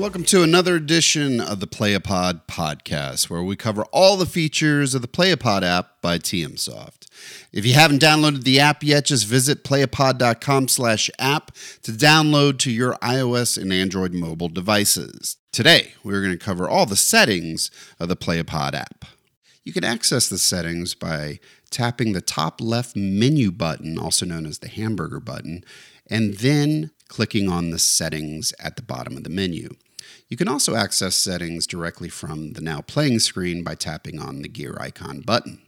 Welcome to another edition of the Playapod podcast, where we cover all the features of the Playapod app by TMSoft. If you haven't downloaded the app yet, just visit playapod.com slash app to download to your iOS and Android mobile devices. Today, we're going to cover all the settings of the Playapod app. You can access the settings by tapping the top left menu button, also known as the hamburger button, and then clicking on the settings at the bottom of the menu. You can also access settings directly from the Now Playing screen by tapping on the gear icon button.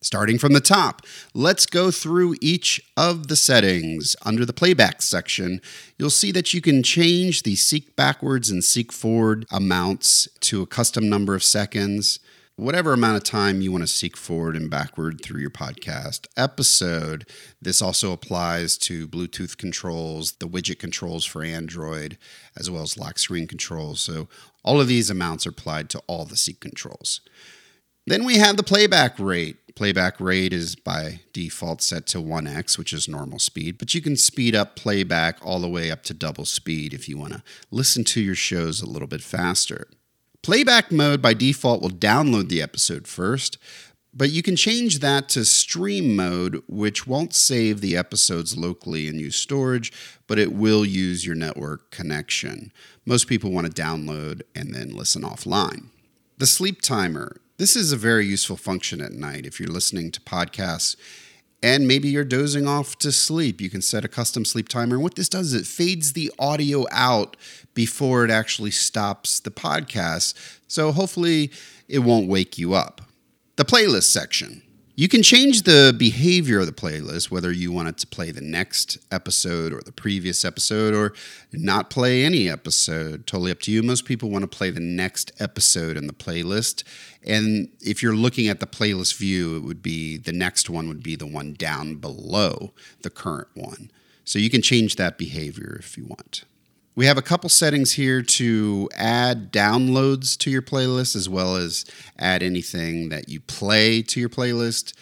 Starting from the top, let's go through each of the settings. Under the playback section, you'll see that you can change the seek backwards and seek forward amounts to a custom number of seconds whatever amount of time you want to seek forward and backward through your podcast episode. This also applies to Bluetooth controls, the widget controls for Android, as well as lock screen controls. So all of these amounts are applied to all the seek controls. Then we have the playback rate. Playback rate is by default set to 1x, which is normal speed, but you can speed up playback all the way up to double speed if you want to listen to your shows a little bit faster. Playback mode by default will download the episode first, but you can change that to stream mode, which won't save the episodes locally and use storage, but it will use your network connection. Most people want to download and then listen offline. The sleep timer. This is a very useful function at night if you're listening to podcasts and maybe you're dozing off to sleep. You can set a custom sleep timer. And what this does is it fades the audio out before it actually stops the podcast. So hopefully it won't wake you up. The playlist section. You can change the behavior of the playlist, whether you want it to play the next episode or the previous episode or not play any episode. Totally up to you. Most people want to play the next episode in the playlist. And if you're looking at the playlist view, it would be the next one would be the one down below the current one. So you can change that behavior if you want. We have a couple settings here to add downloads to your playlist as well as add anything that you play to your playlist.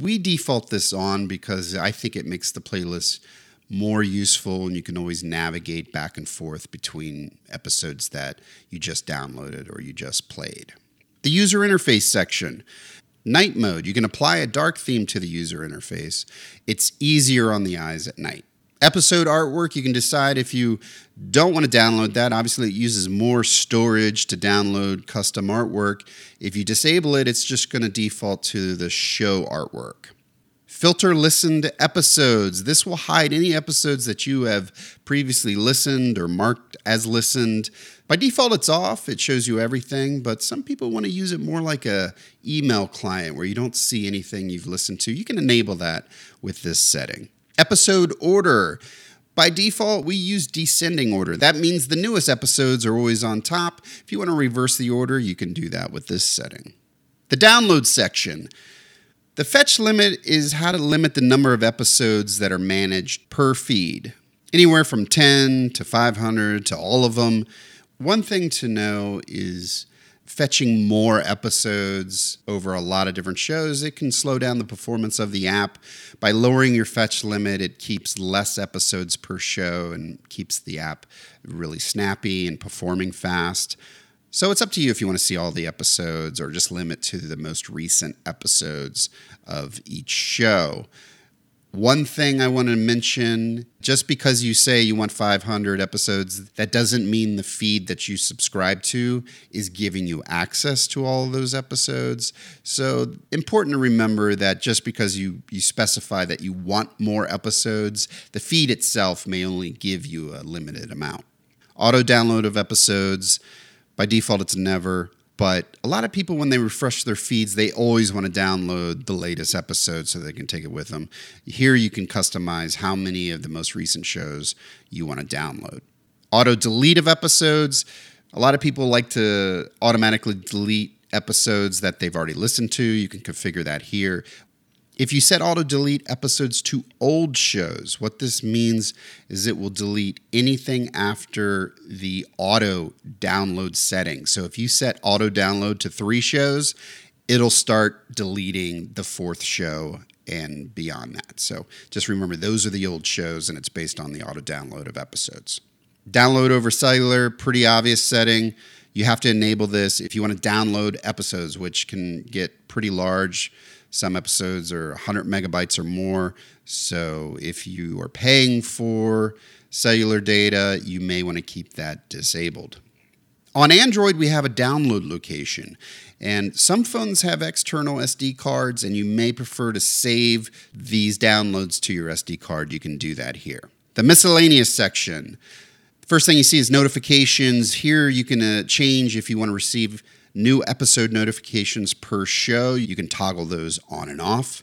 We default this on because I think it makes the playlist more useful and you can always navigate back and forth between episodes that you just downloaded or you just played. The user interface section. Night mode, you can apply a dark theme to the user interface. It's easier on the eyes at night episode artwork. You can decide if you don't want to download that. Obviously, it uses more storage to download custom artwork. If you disable it, it's just going to default to the show artwork. Filter listened episodes. This will hide any episodes that you have previously listened or marked as listened. By default, it's off. It shows you everything, but some people want to use it more like a email client where you don't see anything you've listened to. You can enable that with this setting. Episode order. By default, we use descending order. That means the newest episodes are always on top. If you want to reverse the order, you can do that with this setting. The download section. The fetch limit is how to limit the number of episodes that are managed per feed, anywhere from 10 to 500 to all of them. One thing to know is fetching more episodes over a lot of different shows, it can slow down the performance of the app. By lowering your fetch limit, it keeps less episodes per show and keeps the app really snappy and performing fast. So it's up to you if you want to see all the episodes or just limit to the most recent episodes of each show. One thing I want to mention just because you say you want 500 episodes, that doesn't mean the feed that you subscribe to is giving you access to all of those episodes. So, important to remember that just because you, you specify that you want more episodes, the feed itself may only give you a limited amount. Auto download of episodes, by default, it's never. But a lot of people, when they refresh their feeds, they always want to download the latest episode so they can take it with them. Here, you can customize how many of the most recent shows you want to download. Auto delete of episodes. A lot of people like to automatically delete episodes that they've already listened to. You can configure that here. If you set auto delete episodes to old shows, what this means is it will delete anything after the auto download setting. So if you set auto download to three shows, it'll start deleting the fourth show and beyond that. So just remember, those are the old shows and it's based on the auto download of episodes. Download over cellular, pretty obvious setting. You have to enable this if you want to download episodes, which can get pretty large. Some episodes are 100 megabytes or more. So if you are paying for cellular data, you may want to keep that disabled. On Android, we have a download location, and some phones have external SD cards, and you may prefer to save these downloads to your SD card. You can do that here. The miscellaneous section. First thing you see is notifications. Here you can uh, change if you want to receive new episode notifications per show. You can toggle those on and off.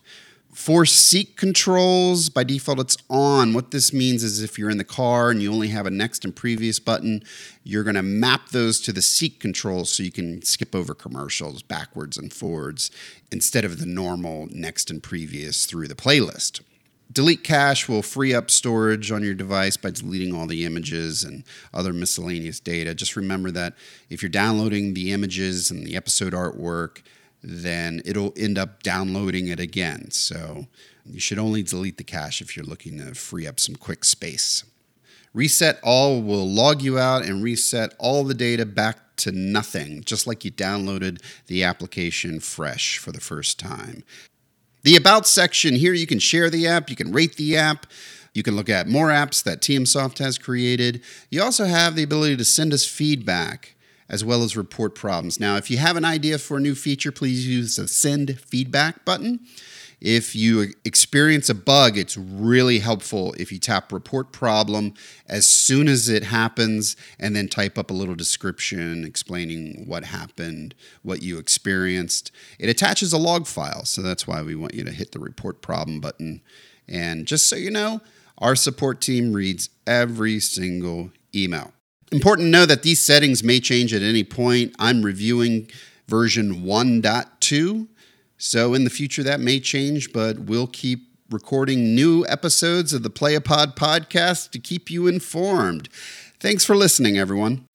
For seek controls, by default it's on. What this means is if you're in the car and you only have a next and previous button, you're going to map those to the seek controls so you can skip over commercials backwards and forwards instead of the normal next and previous through the playlist. Delete cache will free up storage on your device by deleting all the images and other miscellaneous data. Just remember that if you're downloading the images and the episode artwork, then it'll end up downloading it again. So you should only delete the cache if you're looking to free up some quick space. Reset all will log you out and reset all the data back to nothing, just like you downloaded the application fresh for the first time. The About section here, you can share the app, you can rate the app, you can look at more apps that TMSoft has created. You also have the ability to send us feedback as well as report problems. Now, if you have an idea for a new feature, please use the send feedback button. If you experience a bug, it's really helpful if you tap report problem as soon as it happens and then type up a little description explaining what happened, what you experienced. It attaches a log file, so that's why we want you to hit the report problem button. And just so you know, our support team reads every single email. Important to know that these settings may change at any point. I'm reviewing version 1.2 so in the future, that may change, but we'll keep recording new episodes of the Playapod podcast to keep you informed. Thanks for listening, everyone.